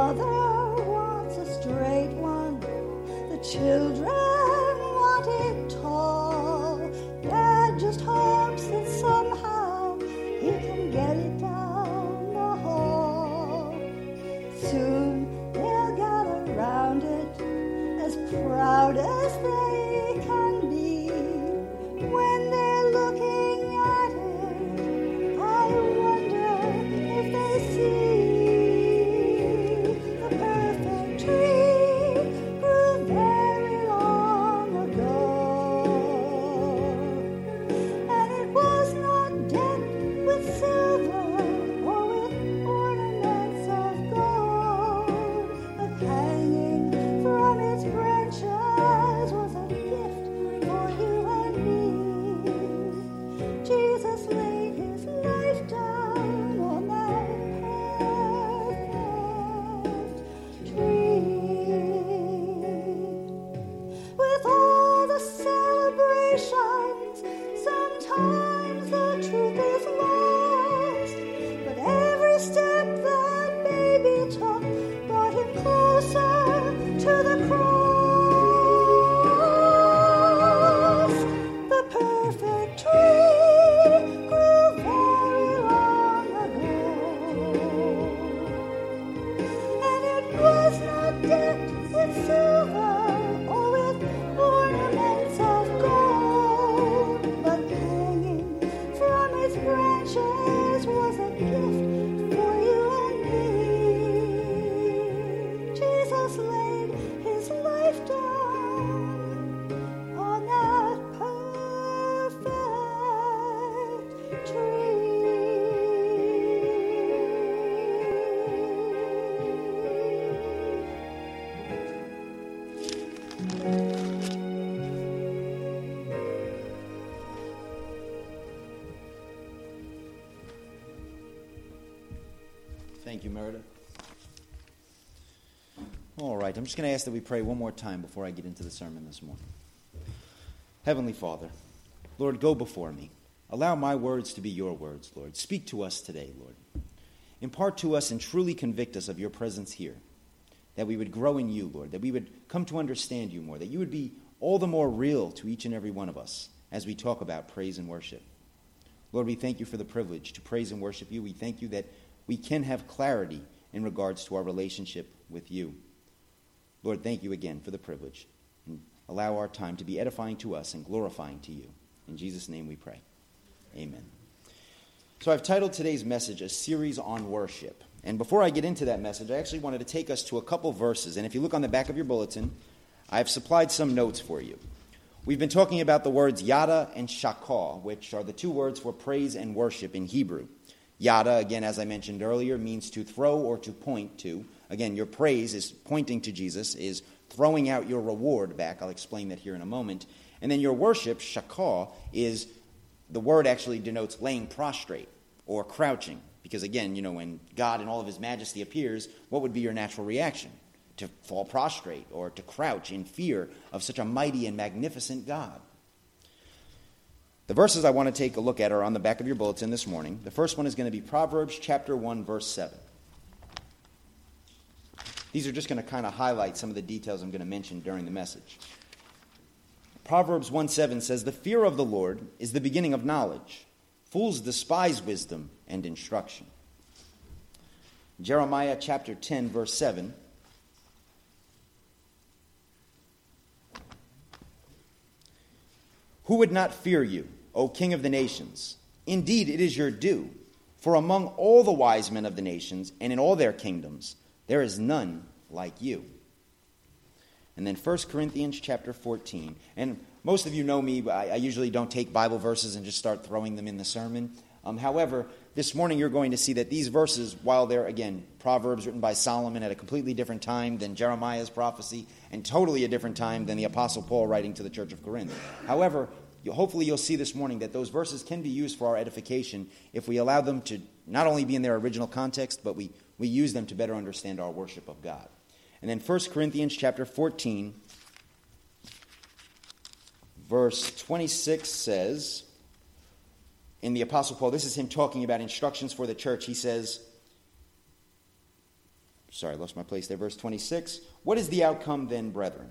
我的 I'm just going to ask that we pray one more time before I get into the sermon this morning. Heavenly Father, Lord, go before me. Allow my words to be your words, Lord. Speak to us today, Lord. Impart to us and truly convict us of your presence here, that we would grow in you, Lord, that we would come to understand you more, that you would be all the more real to each and every one of us as we talk about praise and worship. Lord, we thank you for the privilege to praise and worship you. We thank you that we can have clarity in regards to our relationship with you. Lord, thank you again for the privilege. And allow our time to be edifying to us and glorifying to you. In Jesus' name we pray. Amen. So I've titled today's message A Series on Worship. And before I get into that message, I actually wanted to take us to a couple verses. And if you look on the back of your bulletin, I've supplied some notes for you. We've been talking about the words yadah and shachah, which are the two words for praise and worship in Hebrew. Yadah, again, as I mentioned earlier, means to throw or to point to. Again, your praise is pointing to Jesus, is throwing out your reward back. I'll explain that here in a moment. And then your worship, shachah, is the word actually denotes laying prostrate or crouching. Because again, you know, when God in all of his majesty appears, what would be your natural reaction? To fall prostrate or to crouch in fear of such a mighty and magnificent God. The verses I want to take a look at are on the back of your bulletin this morning. The first one is going to be Proverbs chapter 1 verse 7. These are just going to kind of highlight some of the details I'm going to mention during the message. Proverbs 1 7 says, The fear of the Lord is the beginning of knowledge. Fools despise wisdom and instruction. Jeremiah chapter 10, verse 7. Who would not fear you, O King of the nations? Indeed, it is your due. For among all the wise men of the nations and in all their kingdoms, there is none like you. And then 1 Corinthians chapter 14. And most of you know me, I, I usually don't take Bible verses and just start throwing them in the sermon. Um, however, this morning you're going to see that these verses, while they're, again, Proverbs written by Solomon at a completely different time than Jeremiah's prophecy, and totally a different time than the Apostle Paul writing to the church of Corinth. However, hopefully you'll see this morning that those verses can be used for our edification if we allow them to not only be in their original context, but we, we use them to better understand our worship of God. And then 1 Corinthians chapter 14, verse 26 says, in the Apostle Paul, this is him talking about instructions for the church. He says, sorry, I lost my place there, verse 26. What is the outcome then, brethren?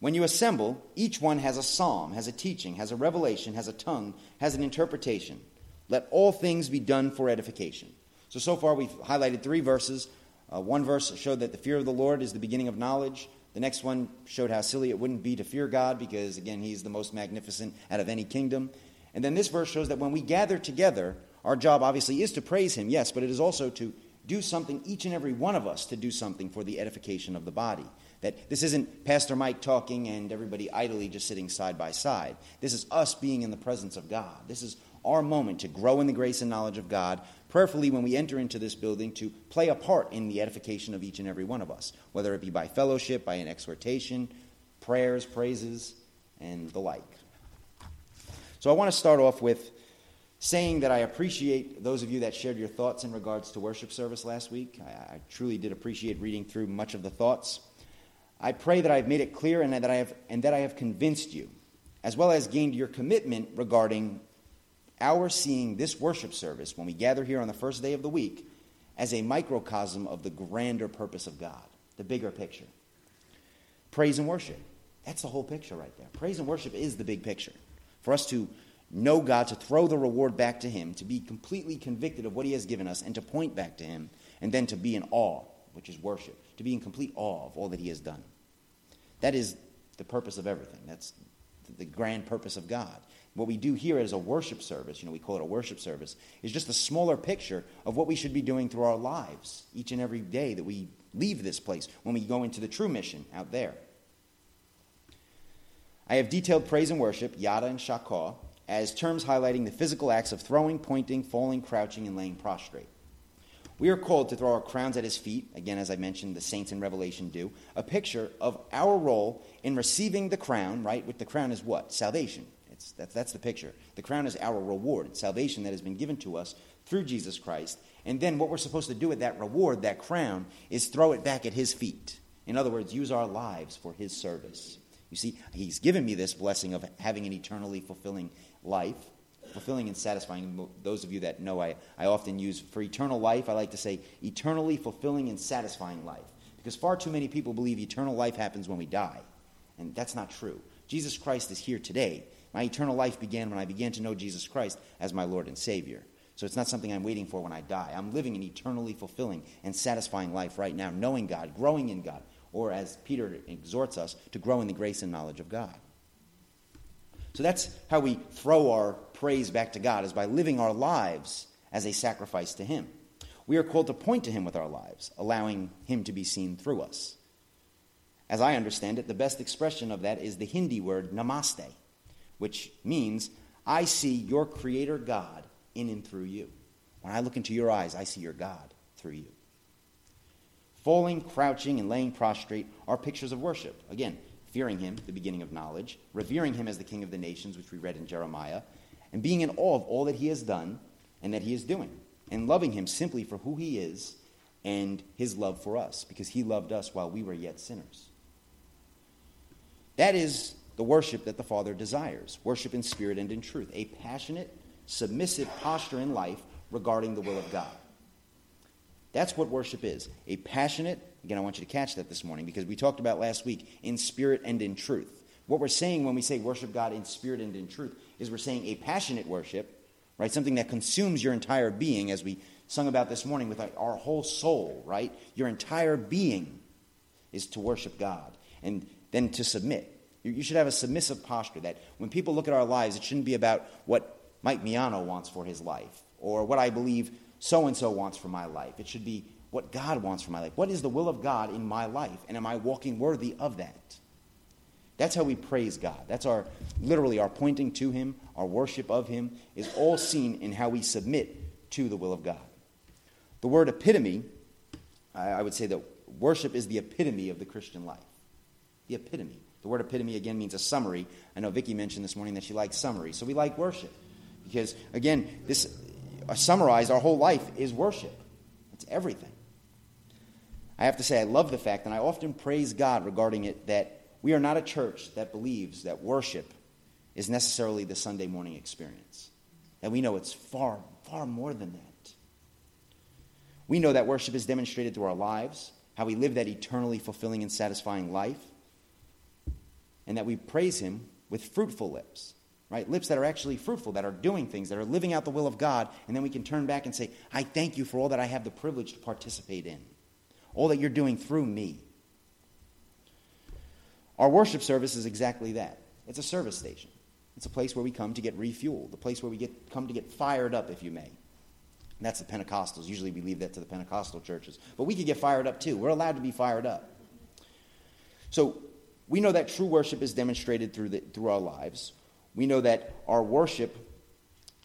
When you assemble, each one has a psalm, has a teaching, has a revelation, has a tongue, has an interpretation. Let all things be done for edification. So, so far we've highlighted three verses. Uh, one verse showed that the fear of the Lord is the beginning of knowledge. The next one showed how silly it wouldn't be to fear God because, again, He's the most magnificent out of any kingdom. And then this verse shows that when we gather together, our job obviously is to praise Him, yes, but it is also to do something, each and every one of us, to do something for the edification of the body. That this isn't Pastor Mike talking and everybody idly just sitting side by side. This is us being in the presence of God. This is our moment to grow in the grace and knowledge of God, prayerfully when we enter into this building to play a part in the edification of each and every one of us, whether it be by fellowship, by an exhortation, prayers, praises, and the like. So I want to start off with saying that I appreciate those of you that shared your thoughts in regards to worship service last week. I, I, truly did appreciate reading through much of the thoughts. I pray that I've made it clear and that I have, and that I have convinced you, as well as gained your commitment regarding our seeing this worship service when we gather here on the first day of the week as a microcosm of the grander purpose of God, the bigger picture. Praise and worship. That's the whole picture right there. Praise and worship is the big picture for us to know God, to throw the reward back to Him, to be completely convicted of what He has given us, and to point back to Him, and then to be in awe, which is worship, to be in complete awe of all that He has done. That is the purpose of everything. That's the grand purpose of God. What we do here as a worship service, you know, we call it a worship service, is just a smaller picture of what we should be doing through our lives each and every day that we leave this place when we go into the true mission out there. I have detailed praise and worship, yadah and shachah, as terms highlighting the physical acts of throwing, pointing, falling, crouching, and laying prostrate. We are called to throw our crowns at his feet, again, as I mentioned, the saints in Revelation do, a picture of our role in receiving the crown, right? With the crown is what? Salvation. It's, that's, that's the picture. The crown is our reward, salvation that has been given to us through Jesus Christ. And then what we're supposed to do with that reward, that crown, is throw it back at his feet. In other words, use our lives for his service. You see, He's given me this blessing of having an eternally fulfilling life, fulfilling and satisfying. Those of you that know, I, I often use for eternal life, I like to say eternally fulfilling and satisfying life. Because far too many people believe eternal life happens when we die. And that's not true. Jesus Christ is here today. My eternal life began when I began to know Jesus Christ as my Lord and Savior. So it's not something I'm waiting for when I die. I'm living an eternally fulfilling and satisfying life right now, knowing God, growing in God, or as Peter exhorts us, to grow in the grace and knowledge of God. So that's how we throw our praise back to God, is by living our lives as a sacrifice to Him. We are called to point to Him with our lives, allowing Him to be seen through us. As I understand it, the best expression of that is the Hindi word namaste, which means, I see your Creator God in and through you. When I look into your eyes, I see your God through you. Falling, crouching, and laying prostrate are pictures of worship. Again, fearing him, the beginning of knowledge, revering him as the king of the nations, which we read in Jeremiah, and being in awe of all that he has done and that he is doing, and loving him simply for who he is and his love for us, because he loved us while we were yet sinners. That is the worship that the Father desires worship in spirit and in truth, a passionate, submissive posture in life regarding the will of God. That's what worship is a passionate, again, I want you to catch that this morning because we talked about last week in spirit and in truth. What we're saying when we say worship God in spirit and in truth is we're saying a passionate worship, right? Something that consumes your entire being, as we sung about this morning with our whole soul, right? Your entire being is to worship God and then to submit. You should have a submissive posture that when people look at our lives, it shouldn't be about what Mike Miano wants for his life or what I believe so and so wants for my life. It should be what God wants for my life. What is the will of God in my life? And am I walking worthy of that? That's how we praise God. That's our literally our pointing to Him, our worship of Him is all seen in how we submit to the will of God. The word epitome, I would say that worship is the epitome of the Christian life. The epitome. The word epitome again means a summary. I know Vicki mentioned this morning that she likes summary. So we like worship. Because again, this uh, summarized our whole life is worship. It's everything. I have to say I love the fact and I often praise God regarding it that we are not a church that believes that worship is necessarily the Sunday morning experience. That we know it's far, far more than that. We know that worship is demonstrated through our lives, how we live that eternally fulfilling and satisfying life, and that we praise Him with fruitful lips, right? Lips that are actually fruitful, that are doing things, that are living out the will of God, and then we can turn back and say, I thank you for all that I have the privilege to participate in, all that you're doing through me. Our worship service is exactly that it's a service station. It's a place where we come to get refueled, a place where we get, come to get fired up, if you may. And that's the Pentecostals. Usually we leave that to the Pentecostal churches. But we could get fired up too. We're allowed to be fired up. So we know that true worship is demonstrated through, the, through our lives. We know that our worship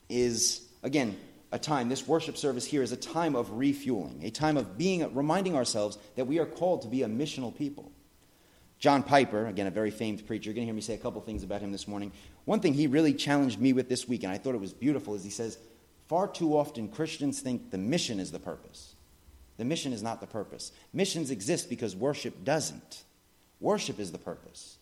is, again, a time, this worship service here is a time of refueling, a time of being, reminding ourselves that we are called to be a missional people. John Piper, again, a very famed preacher, you're going to hear me say a couple things about him this morning. One thing he really challenged me with this week, and I thought it was beautiful, is he says, Far too often Christians think the mission is the purpose. The mission is not the purpose. Missions exist because worship doesn't. Worship is the purpose.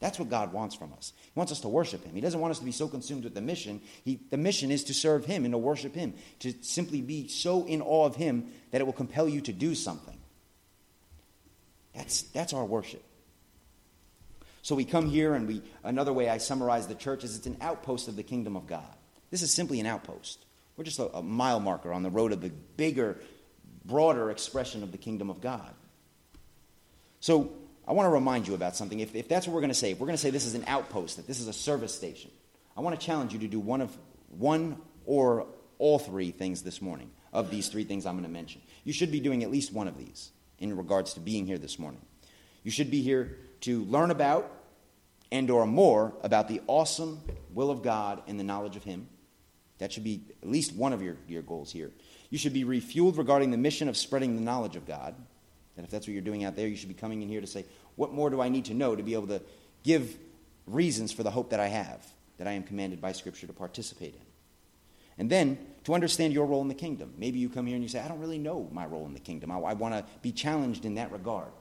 That's what God wants from us. He wants us to worship Him. He doesn't want us to be so consumed with the mission. He, the mission is to serve Him and to worship Him, to simply be so in awe of Him that it will compel you to do something. That's, that's our worship. So we come here, and we, another way I summarize the church is it's an outpost of the kingdom of God. This is simply an outpost. We're just a, a mile marker on the road of the bigger, broader expression of the kingdom of God. So I want to remind you about something. If, if that's what we're going to say, if we're going to say this is an outpost, that this is a service station, I want to challenge you to do one of one or all three things this morning of these three things I'm going to mention. You should be doing at least one of these in regards to being here this morning. You should be here to learn about and or more about the awesome will of God and the knowledge of him. That should be at least one of your, your goals here. You should be refueled regarding the mission of spreading the knowledge of God. And if that's what you're doing out there, you should be coming in here to say, what more do I need to know to be able to give reasons for the hope that I have, that I am commanded by Scripture to participate in? And then to understand your role in the kingdom. Maybe you come here and you say, I don't really know my role in the kingdom. I, I want to be challenged in that regard.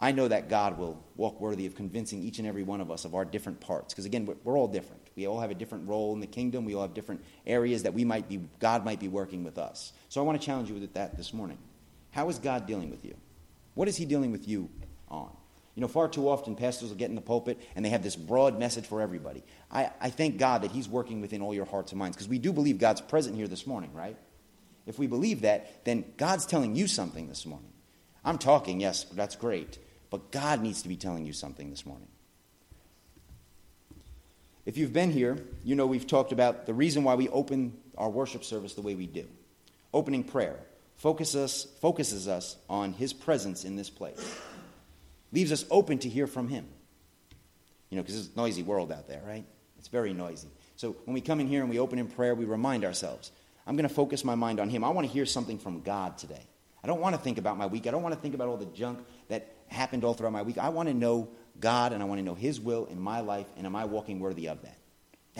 I know that God will walk worthy of convincing each and every one of us of our different parts. Because again, we're all different. We all have a different role in the kingdom. We all have different areas that we might be, God might be working with us. So I want to challenge you with that this morning. How is God dealing with you? What is He dealing with you on? You know, far too often pastors will get in the pulpit and they have this broad message for everybody. I, I thank God that He's working within all your hearts and minds because we do believe God's present here this morning, right? If we believe that, then God's telling you something this morning. I'm talking, yes, that's great. But God needs to be telling you something this morning. If you've been here, you know we've talked about the reason why we open our worship service the way we do. Opening prayer focuses, focuses us on His presence in this place, leaves us open to hear from Him. You know, because it's a noisy world out there, right? It's very noisy. So when we come in here and we open in prayer, we remind ourselves I'm going to focus my mind on Him. I want to hear something from God today. I don't want to think about my week. I don't want to think about all the junk that happened all throughout my week. I want to know God and I want to know His will in my life, and am I walking worthy of that?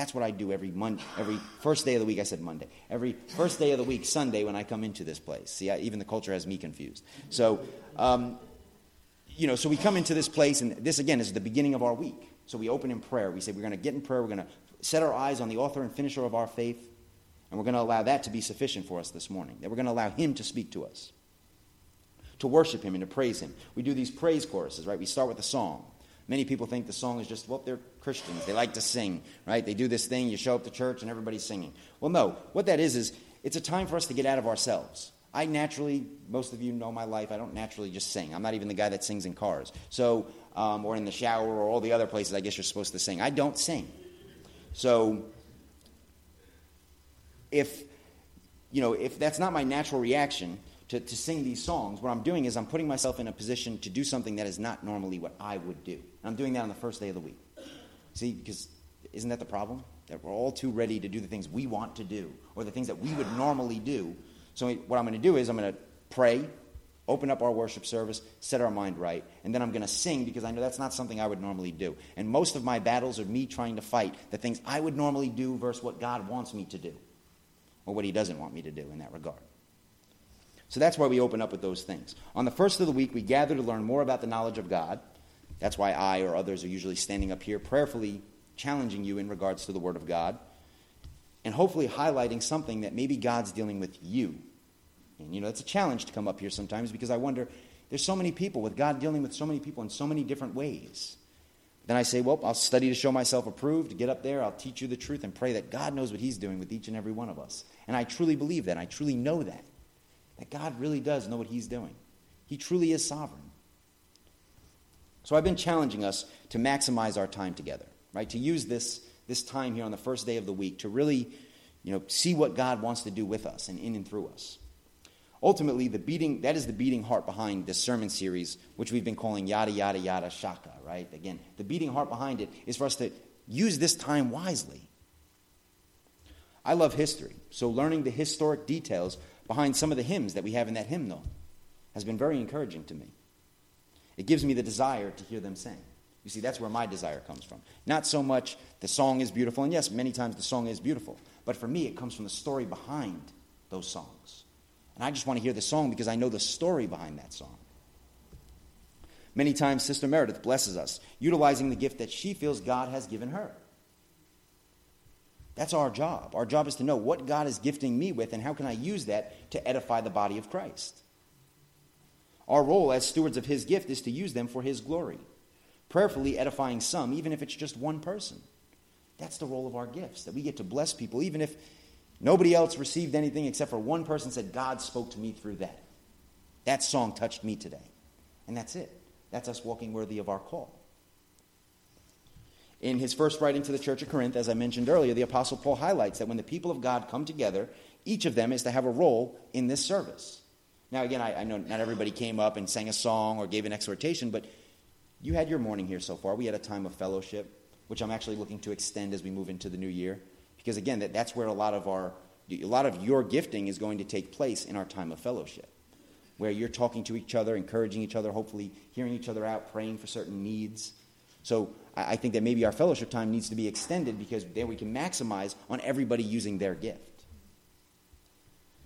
That's what I do every Monday, every first day of the week. I said Monday. Every first day of the week, Sunday, when I come into this place. See, I, even the culture has me confused. So, um, you know, so we come into this place, and this again is the beginning of our week. So we open in prayer. We say we're going to get in prayer. We're going to set our eyes on the author and finisher of our faith, and we're going to allow that to be sufficient for us this morning. That we're going to allow Him to speak to us to worship Him and to praise Him. We do these praise choruses, right? We start with a song. Many people think the song is just, well, they're Christians. They like to sing, right? They do this thing, you show up to church and everybody's singing. Well, no. What that is, is it's a time for us to get out of ourselves. I naturally, most of you know my life, I don't naturally just sing. I'm not even the guy that sings in cars. So, um, or in the shower or all the other places I guess you're supposed to sing. I don't sing. So, if, you know, if that's not my natural reaction, to, to sing these songs, what I'm doing is I'm putting myself in a position to do something that is not normally what I would do. And I'm doing that on the first day of the week. See, because isn't that the problem? That we're all too ready to do the things we want to do or the things that we would normally do. So, what I'm going to do is I'm going to pray, open up our worship service, set our mind right, and then I'm going to sing because I know that's not something I would normally do. And most of my battles are me trying to fight the things I would normally do versus what God wants me to do or what He doesn't want me to do in that regard. So that's why we open up with those things. On the first of the week, we gather to learn more about the knowledge of God. That's why I or others are usually standing up here prayerfully challenging you in regards to the Word of God and hopefully highlighting something that maybe God's dealing with you. And you know, it's a challenge to come up here sometimes because I wonder there's so many people with God dealing with so many people in so many different ways. Then I say, well, I'll study to show myself approved, get up there, I'll teach you the truth, and pray that God knows what He's doing with each and every one of us. And I truly believe that. I truly know that that God really does know what He's doing. He truly is sovereign. So I've been challenging us to maximize our time together, right? To use this, this time here on the first day of the week to really, you know, see what God wants to do with us and in and through us. Ultimately, the beating, that is the beating heart behind this sermon series, which we've been calling Yadah Yadah Yadah Shachah, right? Again, the beating heart behind it is for us to use this time wisely. I love history, so learning the historic details behind some of the hymns that we have in that hymnal has been very encouraging to me. It gives me the desire to hear them sing. You see, that's where my desire comes from. Not so much the song is beautiful, and yes, many times the song is beautiful, but for me, it comes from the story behind those songs. And I just want to hear the song because I know the story behind that song. Many times, Sister Meredith blesses us, utilizing the gift that she feels God has given her. That's our job. Our job is to know what God is gifting me with and how can I use that to edify the body of Christ. Our role as stewards of His gift is to use them for His glory, prayerfully edifying some, even if it's just one person. That's the role of our gifts, that we get to bless people, even if nobody else received anything except for one person said, God spoke to me through that. That song touched me today. And that's it. That's us walking worthy of our call. In his first writing to the church of Corinth, as I mentioned earlier, the Apostle Paul highlights that when the people of God come together, each of them is to have a role in this service. Now, again, I, I know not everybody came up and sang a song or gave an exhortation, but you had your morning here so far. We had a time of fellowship, which I'm actually looking to extend as we move into the new year. Because again, that, that's where a lot of our a lot of your gifting is going to take place in our time of fellowship, where you're talking to each other, encouraging each other, hopefully hearing each other out, praying for certain needs. So I think that maybe our fellowship time needs to be extended because then we can maximize on everybody using their gift.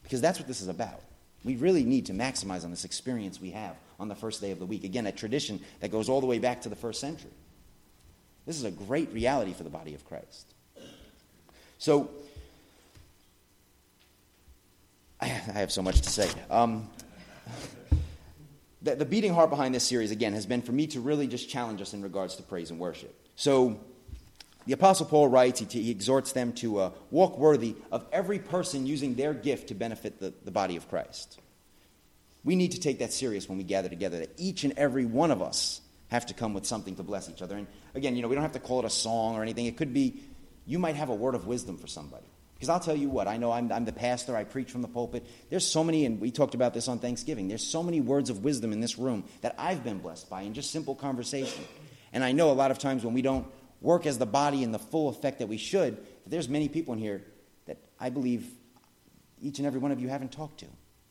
Because that's what this is about. We really need to maximize on this experience we have on the first day of the week. Again, a tradition that goes all the way back to the first century. This is a great reality for the body of Christ. So, I have so much to say. Um, the, the beating heart behind this series, again, has been for me to really just challenge us in regards to praise and worship. So, the Apostle Paul writes, he, he exhorts them to uh, walk worthy of every person using their gift to benefit the, the body of Christ. We need to take that serious when we gather together, that each and every one of us have to come with something to bless each other. And again, you know, we don't have to call it a song or anything. It could be, you might have a word of wisdom for somebody. Because I'll tell you what, I know I'm, I'm, the pastor, I preach from the pulpit. There's so many, and we talked about this on Thanksgiving, there's so many words of wisdom in this room that I've been blessed by in just simple conversation. And I know a lot of times when we don't work as the body in the full effect that we should, that there's many people in here that I believe each and every one of you haven't talked to.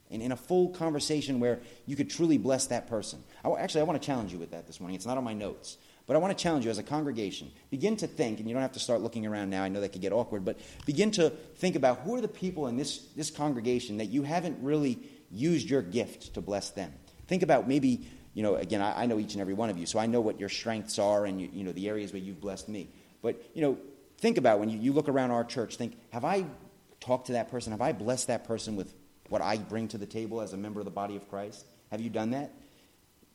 In, in a full conversation where you could truly bless that person. I, actually, I want to challenge you with that this morning. It's not on my notes. But I want to challenge you as a congregation. Begin to think, and you don't have to start looking around now, I know that could get awkward, but begin to think about who are the people in this, this congregation that you haven't really used your gift to bless them. Think about maybe, you know, again, I, I know each and every one of you, so I know what your strengths are and, you, you know, the areas where you've blessed me. But, you know, think about when you, you look around our church, think, have I talked to that person? Have I blessed that person with what I bring to the table as a member of the body of Christ? Have you done that?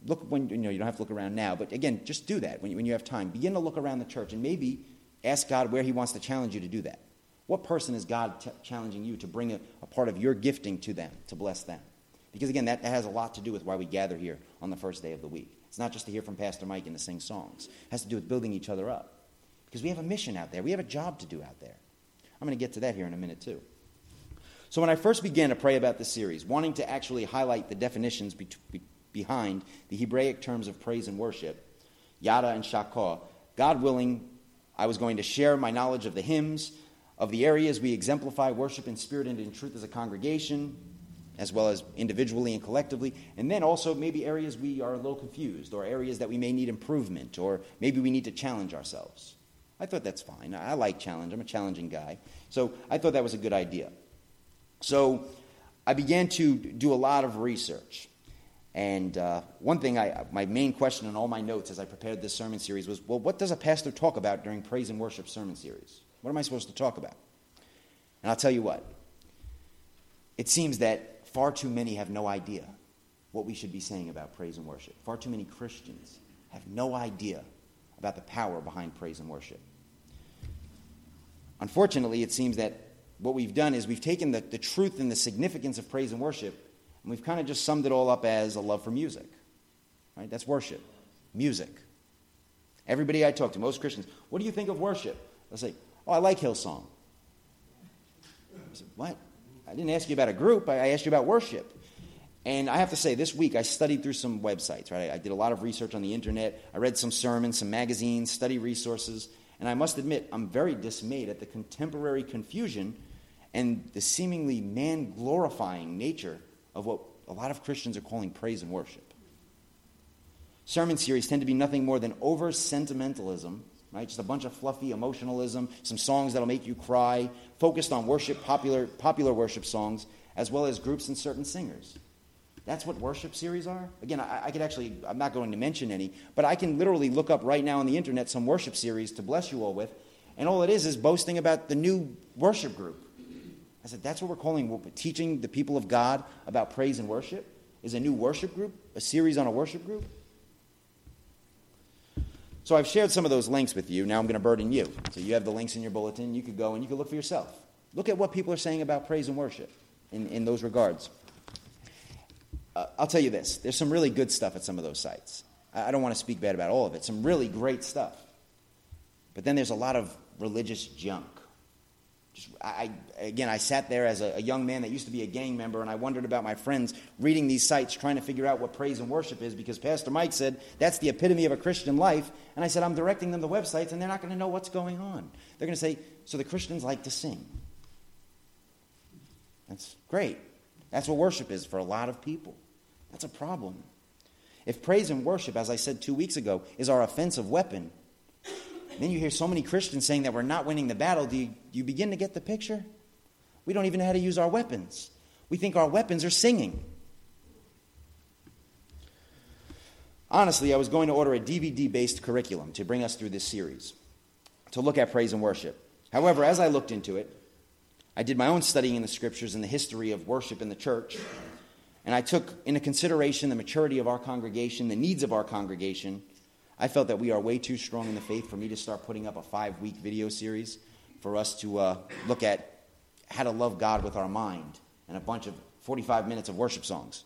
Look when, you know, you don't have to look around now, but again, just do that when you, when you have time. Begin to look around the church and maybe ask God where He wants to challenge you to do that. What person is God t- challenging you to bring a, a part of your gifting to them, to bless them? Because again, that has a lot to do with why we gather here on the first day of the week. It's not just to hear from Pastor Mike and to sing songs, it has to do with building each other up. Because we have a mission out there, we have a job to do out there. I'm going to get to that here in a minute, too. So, when I first began to pray about this series, wanting to actually highlight the definitions be- be- behind the Hebraic terms of praise and worship, yadah and shachah, God willing, I was going to share my knowledge of the hymns, of the areas we exemplify worship in spirit and in truth as a congregation, as well as individually and collectively, and then also maybe areas we are a little confused, or areas that we may need improvement, or maybe we need to challenge ourselves. I thought that's fine. I like challenge. I'm a challenging guy. So I thought that was a good idea. So I began to do a lot of research. And uh, one thing, I, my main question in all my notes as I prepared this sermon series was well, what does a pastor talk about during praise and worship sermon series? What am I supposed to talk about? And I'll tell you what, it seems that far too many have no idea what we should be saying about praise and worship. Far too many Christians have no idea about the power behind praise and worship. Unfortunately, it seems that what we've done is we've taken the, the truth and the significance of praise and worship, and we've kind of just summed it all up as a love for music. Right? That's worship. Music. Everybody I talk to, most Christians, what do you think of worship? They'll say, Oh, I like Hillsong. I said, What? I didn't ask you about a group, I asked you about worship. And I have to say, this week I studied through some websites, right? I did a lot of research on the internet. I read some sermons, some magazines, study resources. And I must admit, I'm very dismayed at the contemporary confusion and the seemingly man glorifying nature of what a lot of Christians are calling praise and worship. Sermon series tend to be nothing more than over sentimentalism, right? Just a bunch of fluffy emotionalism, some songs that'll make you cry, focused on worship, popular, popular worship songs, as well as groups and certain singers. That's what worship series are. Again, I, I, could actually, I'm not going to mention any, but I can literally look up right now on the internet some worship series to bless you all with, and all it is is boasting about the new worship group. I said, that's what we're calling teaching the people of God about praise and worship? Is a new worship group? A series on a worship group? So I've shared some of those links with you. Now I'm going to burden you. So you have the links in your bulletin. You could go and you could look for yourself. Look at what people are saying about praise and worship in, in those regards uh, I'll tell you this there's some really good stuff at some of those sites. I, I don't want to speak bad about all of it, some really great stuff. But then there's a lot of religious junk. I, again, I sat there as a, a, young man that used to be a gang member, and I wondered about my friends reading these sites, trying to figure out what praise and worship is, because Pastor Mike said that's the epitome of a Christian life. And I said, I'm directing them to websites, and they're not going to know what's going on. They're going to say, So the Christians like to sing. That's great. That's what worship is for a lot of people. That's a problem. If praise and worship, as I said two weeks ago, is our offensive weapon, then you hear so many Christians saying that we're not winning the battle. Do you, you begin to get the picture? We don't even know how to use our weapons. We think our weapons are singing. Honestly, I was going to order a DVD based curriculum to bring us through this series, to look at praise and worship. However, as I looked into it, I did my own studying in the scriptures and the history of worship in the church and I took into consideration the maturity of our congregation, the needs of our congregation, I felt that we are way too strong in the faith for me to start putting up a five week video series for us to uh, look at how to love God with our mind and a bunch of 45 minutes of worship songs.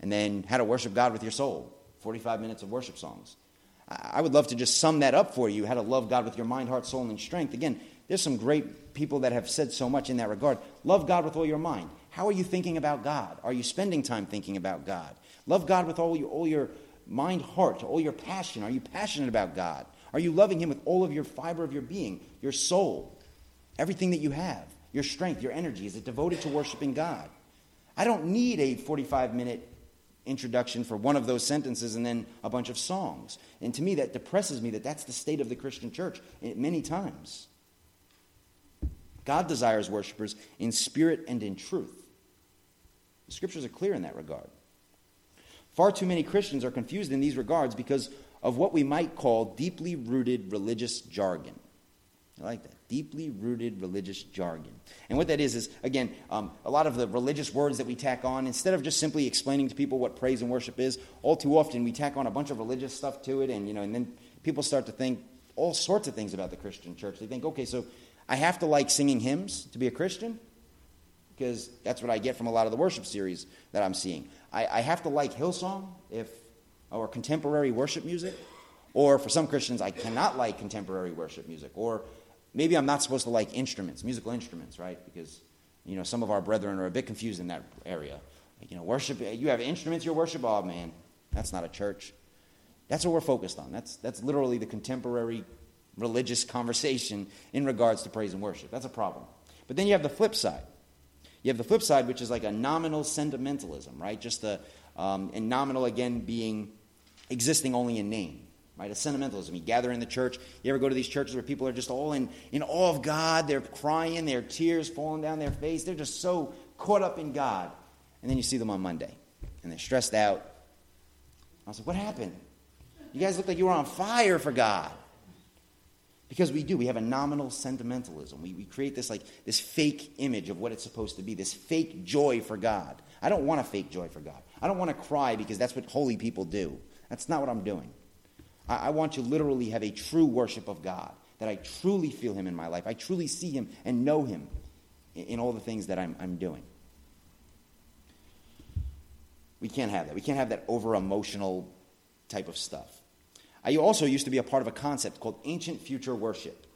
And then how to worship God with your soul, 45 minutes of worship songs. I would love to just sum that up for you how to love God with your mind, heart, soul, and strength. Again, there's some great people that have said so much in that regard. Love God with all your mind. How are you thinking about God? Are you spending time thinking about God? Love God with all your, all your mind, heart, to all your passion. Are you passionate about God? Are you loving Him with all of your fiber of your being, your soul, everything that you have, your strength, your energy? Is it devoted to worshiping God? I don't need a 45 minute introduction for one of those sentences and then a bunch of songs. And to me, that depresses me that that's the state of the Christian church eh, many times. God desires worshipers in spirit and in truth. The scriptures are clear in that regard. Far too many Christians are confused in these regards because of what we might call deeply rooted religious jargon. I like that. Deeply rooted religious jargon. And what that is, is, again, um, a lot of the religious words that we tack on, instead of just simply explaining to people what praise and worship is, all too often we tack on a bunch of religious stuff to it, and, you know, and then people start to think all sorts of things about the Christian church. They think, okay, so I have to like singing hymns to be a Christian? Because that's what I get from a lot of the worship series that I'm seeing. I, I have to like Hillsong if, or contemporary worship music. Or for some Christians, I cannot like contemporary worship music. Or maybe I'm not supposed to like instruments, musical instruments, right? Because, you know, some of our brethren are a bit confused in that area. You know, worship, you have instruments, you worship, oh man, that's not a church. That's what we're focused on. That's, that's literally the contemporary religious conversation in regards to praise and worship. That's a problem. But then you have the flip side. You have the flip side, which is like a nominal sentimentalism, right? Just the, um, and nominal again being existing only in name right? A sentimentalism. You gather in the church. You ever go to these churches where people are just all in, in awe of God? They're crying, their tears falling down their face. They're just so caught up in God. And then you see them on Monday, and they're stressed out. I was like, what happened? You guys look like you were on fire for God. Because we do. We have a nominal sentimentalism. We, we create this like this fake image of what it's supposed to be, this fake joy for God. I don't want a fake joy for God. I don't want to cry because that's what holy people do. That's not what I'm doing. I, I want to literally have a true worship of God, that I truly feel Him in my life. I truly see Him and know Him in, in all the things that I'm, I'm doing. We can't have that. We can't have that over emotional type of stuff. I also used to be a part of a concept called ancient future worship.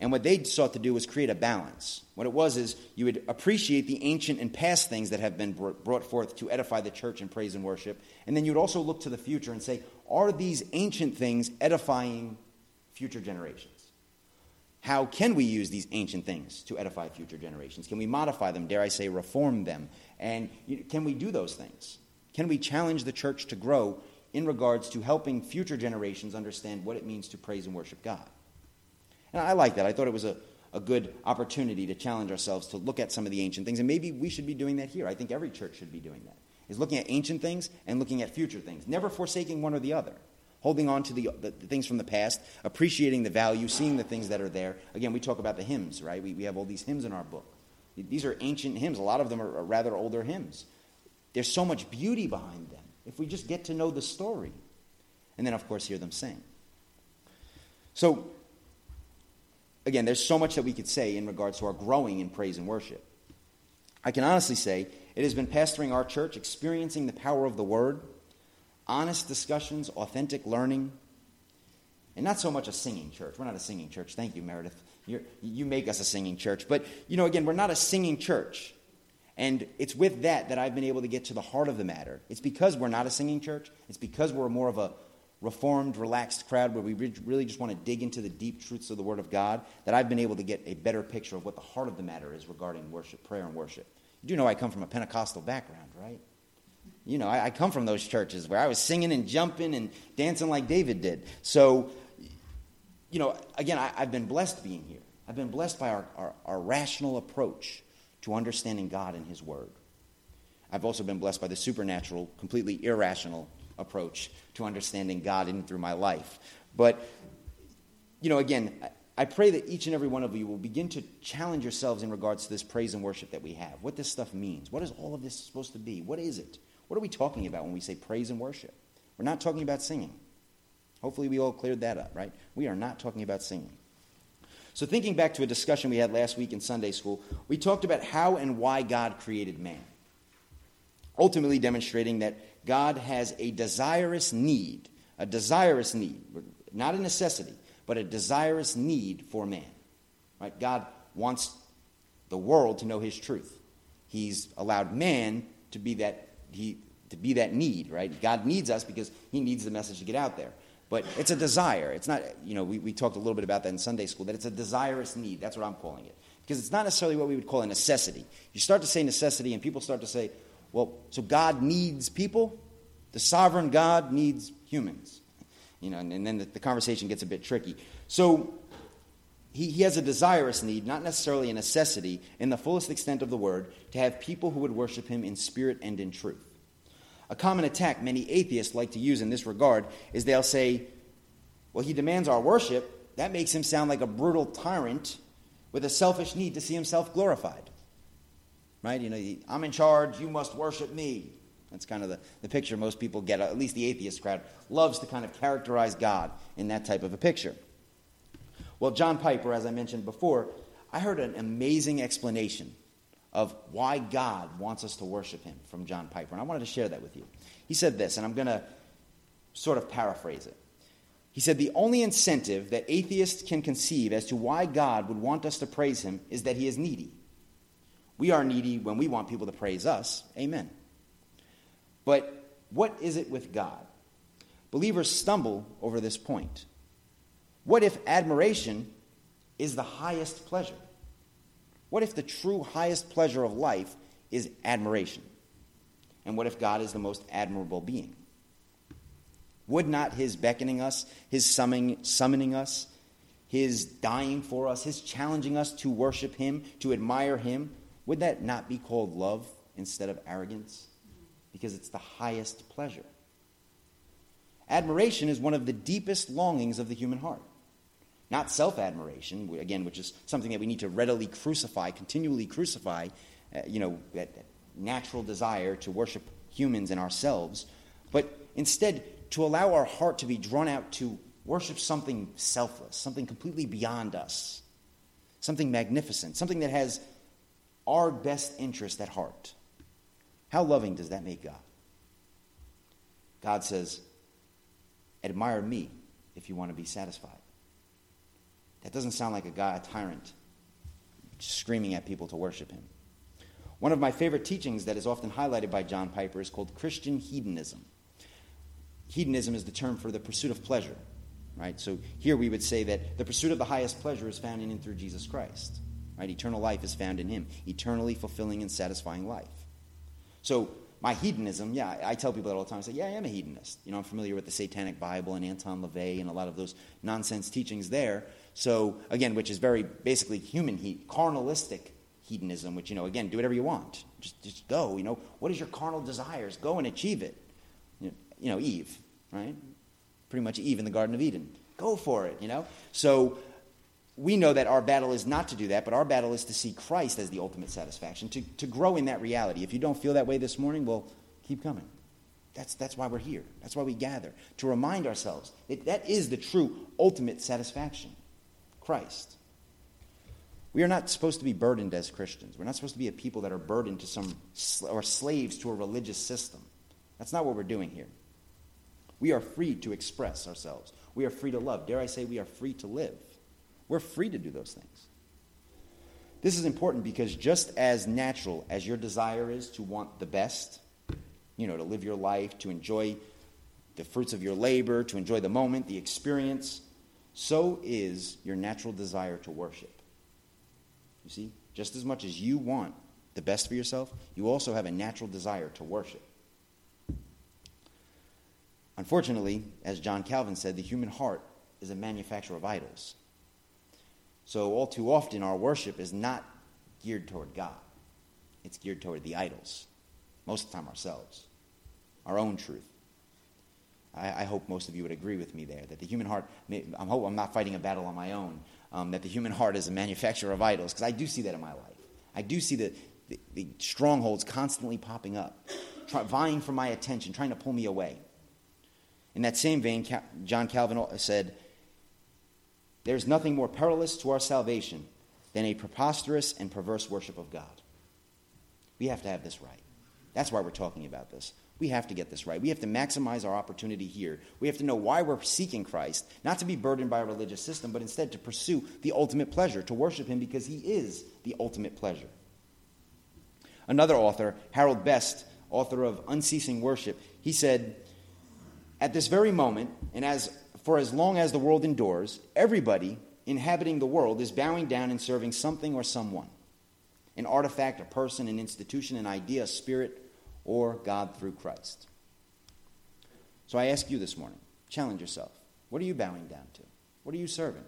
And what they sought to do was create a balance. What it was is you would appreciate the ancient and past things that have been brought forth to edify the church in praise and worship. And then you'd also look to the future and say, are these ancient things edifying future generations? How can we use these ancient things to edify future generations? Can we modify them, dare I say, reform them? And can we do those things? Can we challenge the church to grow in regards to helping future generations understand what it means to praise and worship God? And I like that. I thought it was a, a good opportunity to challenge ourselves to look at some of the ancient things. And maybe we should be doing that here. I think every church should be doing that is looking at ancient things and looking at future things, never forsaking one or the other. Holding on to the, the, the, things from the past, appreciating the value, seeing the things that are there. Again, we talk about the hymns, right? We, we have all these hymns in our book. These are ancient hymns. A lot of them are, are rather older hymns. There's so much beauty behind them if we just get to know the story. And then, of course, hear them sing. So, again, there's so much that we could say in regards to our growing in praise and worship. I can honestly say it has been pastoring our church, experiencing the power of the Word, honest discussions, authentic learning, and not so much a singing church. We're not a singing church. Thank you, Meredith. You're, you make us a singing church. But, you know, again, we're not a singing church. And it's with that that I've been able to get to the heart of the matter. It's because we're not a singing church. It's because we're more of a reformed, relaxed crowd where we really just want to dig into the deep truths of the Word of God that I've been able to get a better picture of what the heart of the matter is regarding worship, prayer, and worship. You do know I come from a Pentecostal background, right? You know, I, I come from those churches where I was singing and jumping and dancing like David did. So, you know, again, I, have been blessed being here. I've been blessed by our, our, our rational approach to understanding God and His Word. I've also been blessed by the supernatural, completely irrational approach to understanding God in through my life. But, you know, again, I pray that each and every one of you will begin to challenge yourselves in regards to this praise and worship that we have. What this stuff means. What is all of this supposed to be? What is it? What are we talking about when we say praise and worship? We're not talking about singing. Hopefully, we all cleared that up, right? We are not talking about singing. So, thinking back to a discussion we had last week in Sunday school, we talked about how and why God created man, ultimately demonstrating that God has a desirous need, a desirous need, not a necessity but a desirous need for man. Right? God wants the world to know his truth. He's allowed man to be that he to be that need, right? God needs us because he needs the message to get out there. But it's a desire. It's not, you know, we, we talked a little bit about that in Sunday school, that it's a desirous need. That's what I'm calling it. Because it's not necessarily what we would call a necessity. You start to say necessity, and people start to say, well, so God needs people? The sovereign God needs humans. You know, and, and then the, the, conversation gets a bit tricky. So he, he has a desirous need, not necessarily a necessity, in the fullest extent of the word, to have people who would worship him in spirit and in truth. A common attack many atheists like to use in this regard is they'll say, well, he demands our worship, that makes him sound like a brutal tyrant with a selfish need to see himself glorified. Right? You know, I'm in charge, you must worship me. That's kind of the, the picture most people get, at least the atheist crowd loves to kind of characterize God in that type of a picture. Well, John Piper, as I mentioned before, I heard an amazing explanation of why God wants us to worship him from John Piper, and I wanted to share that with you. He said this, and I'm going to sort of paraphrase it. He said, The only incentive that atheists can conceive as to why God would want us to praise him is that he is needy. We are needy when we want people to praise us. Amen. But what is it with God? Believers stumble over this point. What if admiration is the highest pleasure? What if the true highest pleasure of life is admiration? And what if God is the most admirable being? Would not his beckoning us, his summoning, summoning us, his dying for us, his challenging us to worship him, to admire him, would that not be called love instead of arrogance? Because it's the highest pleasure. Admiration is one of the deepest longings of the human heart. Not self admiration, again, which is something that we need to readily crucify, continually crucify, uh, you know, that, that natural desire to worship humans and ourselves, but instead to allow our heart to be drawn out to worship something selfless, something completely beyond us, something magnificent, something that has our best interest at heart. How loving does that make God? God says, Admire me if you want to be satisfied. That doesn't sound like a guy, a tyrant, screaming at people to worship him. One of my favorite teachings that is often highlighted by John Piper is called Christian hedonism hedonism is the term for the pursuit of pleasure, right? So here we would say that the pursuit of the highest pleasure is found in and through Jesus Christ, right? Eternal life is found in Him, eternally fulfilling and satisfying life. So my hedonism, yeah, I tell people that all the time. I say, yeah, I am a hedonist. You know, I'm familiar with the Satanic Bible and Anton LaVey and a lot of those nonsense teachings there. So again, which is very basically human heat, carnalistic hedonism, which you know, again, do whatever you want. Just, just go. You know, what is your carnal desires? Go and achieve it you know, Eve, right? Pretty much Eve in the Garden of Eden. Go for it, you know? So we know that our battle is not to do that, but our battle is to see Christ as the ultimate satisfaction, to, to grow in that reality. If you don't feel that way this morning, well, keep coming. That's, that's why we're here. That's why we gather, to remind ourselves that that is the true ultimate satisfaction Christ. We are not supposed to be burdened as Christians. We're not supposed to be a people that are burdened to some, or slaves to a religious system. That's not what we're doing here. We are free to express ourselves. We are free to love. Dare I say, we are free to live. We're free to do those things. This is important because just as natural as your desire is to want the best, you know, to live your life, to enjoy the fruits of your labor, to enjoy the moment, the experience, so is your natural desire to worship. You see, just as much as you want the best for yourself, you also have a natural desire to worship. Unfortunately, as John Calvin said, the human heart is a manufacturer of idols. So, all too often, our worship is not geared toward God, it's geared toward the idols. Most of the time, ourselves, our own truth. I, I hope most of you would agree with me there that the human heart, I hope I'm not fighting a battle on my own, um, that the human heart is a manufacturer of idols, because I do see that in my life. I do see the, the, the strongholds constantly popping up, try, vying for my attention, trying to pull me away. In that same vein, John Calvin said, There's nothing more perilous to our salvation than a preposterous and perverse worship of God. We have to have this right. That's why we're talking about this. We have to get this right. We have to maximize our opportunity here. We have to know why we're seeking Christ, not to be burdened by a religious system, but instead to pursue the ultimate pleasure, to worship Him because He is the ultimate pleasure. Another author, Harold Best, author of Unceasing Worship, he said, at this very moment, and as for as long as the world endures, everybody inhabiting the world is bowing down and serving something or someone an artifact, a person, an institution, an idea, a spirit, or God through Christ. So I ask you this morning challenge yourself. What are you bowing down to? What are you serving?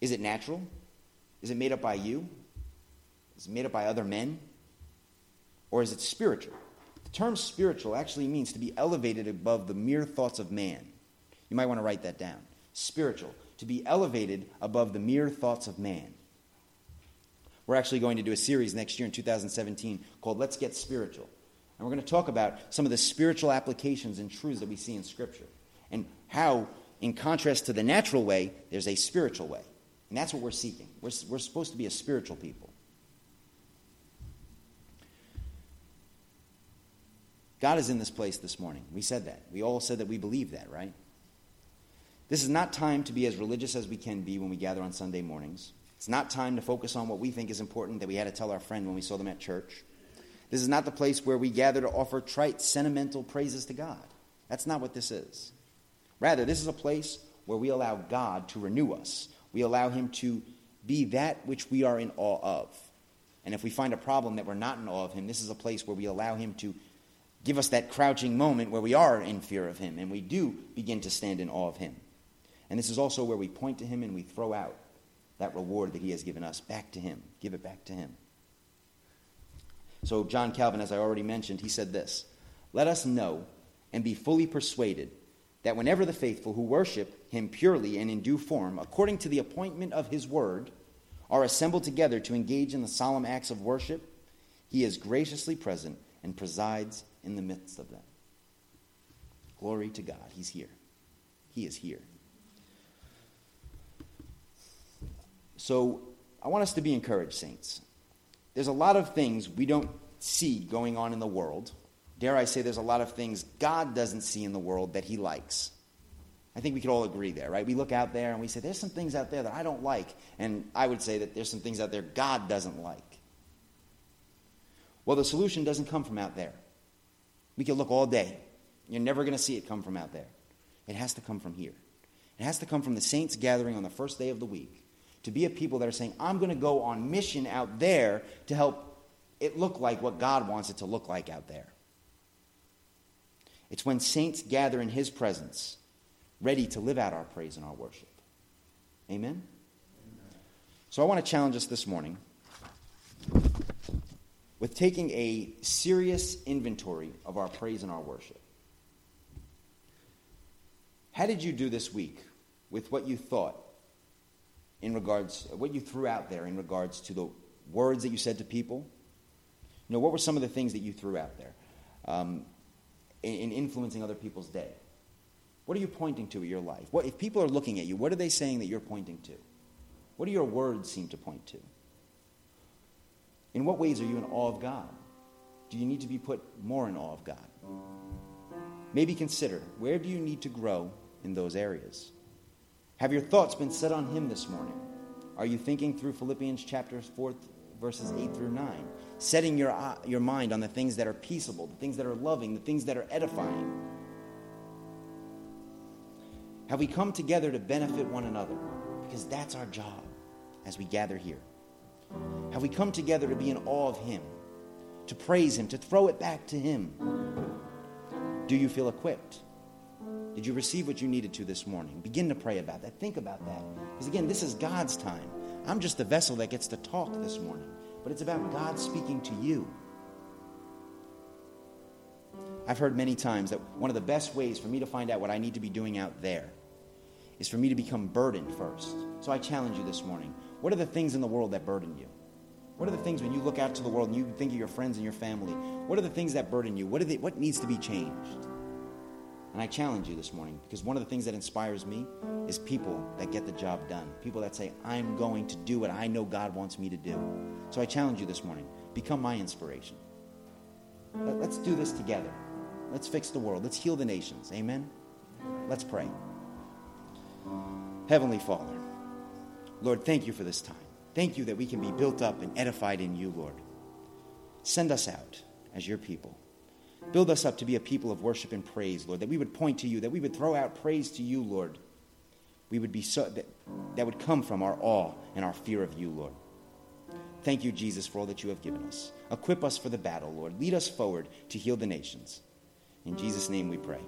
Is it natural? Is it made up by you? Is it made up by other men? Or is it spiritual? The term spiritual actually means to be elevated above the mere thoughts of man. You might want to write that down. Spiritual, to be elevated above the mere thoughts of man. We're actually going to do a series next year in 2017 called Let's Get Spiritual. And we're going to talk about some of the spiritual applications and truths that we see in Scripture and how, in contrast to the natural way, there's a spiritual way. And that's what we're seeking. We're, we're supposed to be a spiritual people. God is in this place this morning. We said that. We all said that we believe that, right? This is not time to be as religious as we can be when we gather on Sunday mornings. It's not time to focus on what we think is important that we had to tell our friend when we saw them at church. This is not the place where we gather to offer trite, sentimental praises to God. That's not what this is. Rather, this is a place where we allow God to renew us. We allow Him to be that which we are in awe of. And if we find a problem that we're not in awe of Him, this is a place where we allow Him to give us that crouching moment where we are in fear of Him and we do begin to stand in awe of Him. And this is also where we point to Him and we throw out that reward that He has given us back to Him. Give it back to Him. So, John Calvin, as I already mentioned, he said this Let us know and be fully persuaded that whenever the faithful who worship Him purely and in due form, according to the appointment of His word, are assembled together to engage in the solemn acts of worship, He is graciously present and presides in the midst of them. Glory to God. He's here. He is here. So I want us to be encouraged, saints. There's a lot of things we don't see going on in the world. Dare I say, there's a lot of things God doesn't see in the world that He likes. I think we could all agree there, right? We look out there and we say, there's some things out there that I don't like. And I would say that there's some things out there God doesn't like. Well, the solution doesn't come from out there. We can look all day. You're never going to see it come from out there. It has to come from here. It has to come from the saints gathering on the first day of the week to be a people that are saying, I'm going to go on mission out there to help it look like what God wants it to look like out there. It's when saints gather in His presence, ready to live out our praise and our worship. Amen? Amen. So I want to challenge us this morning with taking a serious inventory of our praise and our worship. How did you do this week with what you thought in regards, what you threw out there in regards to the words that you said to people? You know, what were some of the things that you threw out there um, in, in influencing other people's day? What are you pointing to in your life? What, if people are looking at you, what are they saying that you're pointing to? What do your words seem to point to? In what ways are you in awe of God? Do you need to be put more in awe of God? Maybe consider where do you need to grow in those areas? Have your thoughts been set on Him this morning? Are you thinking through Philippians chapter 4, verses 8 through 9? Setting your, uh, your mind on the things that are peaceable, the things that are loving, the things that are edifying. Have we come together to benefit one another? Because that's our job as we gather here. Have we come together to be in awe of Him, to praise Him, to throw it back to Him? Do you feel equipped? Did you receive what you needed to this morning? Begin to pray about that. Think about that. Because again, this is God's time. I'm just the vessel that gets to talk this morning, but it's about God speaking to you. I've heard many times that one of the best ways for me to find out what I need to be doing out there is for me to become burdened first. So I challenge you this morning. What are the things in the world that burden you? What are the things when you look out to the world and you think of your friends and your family? What are the things that burden you? What, what needs to be changed? And I challenge you this morning because one of the things that inspires me is people that get the job done. People that say, I'm going to do what I know God wants me to do. So I challenge you this morning become my inspiration. Let's do this together. Let's fix the world. Let's heal the nations. Amen? Let's pray. Heavenly Father, Lord, thank you for this time. Thank you that we can be built up and edified in you, Lord. Send us out as your people. Build us up to be a people of worship and praise, Lord, that we would point to you, that we would throw out praise to you, Lord. We would be so that, that would come from our awe and our fear of you, Lord. Thank you, Jesus, for all that you have given us. Equip us for the battle, Lord. Lead us forward to heal the nations. In Jesus' name we pray.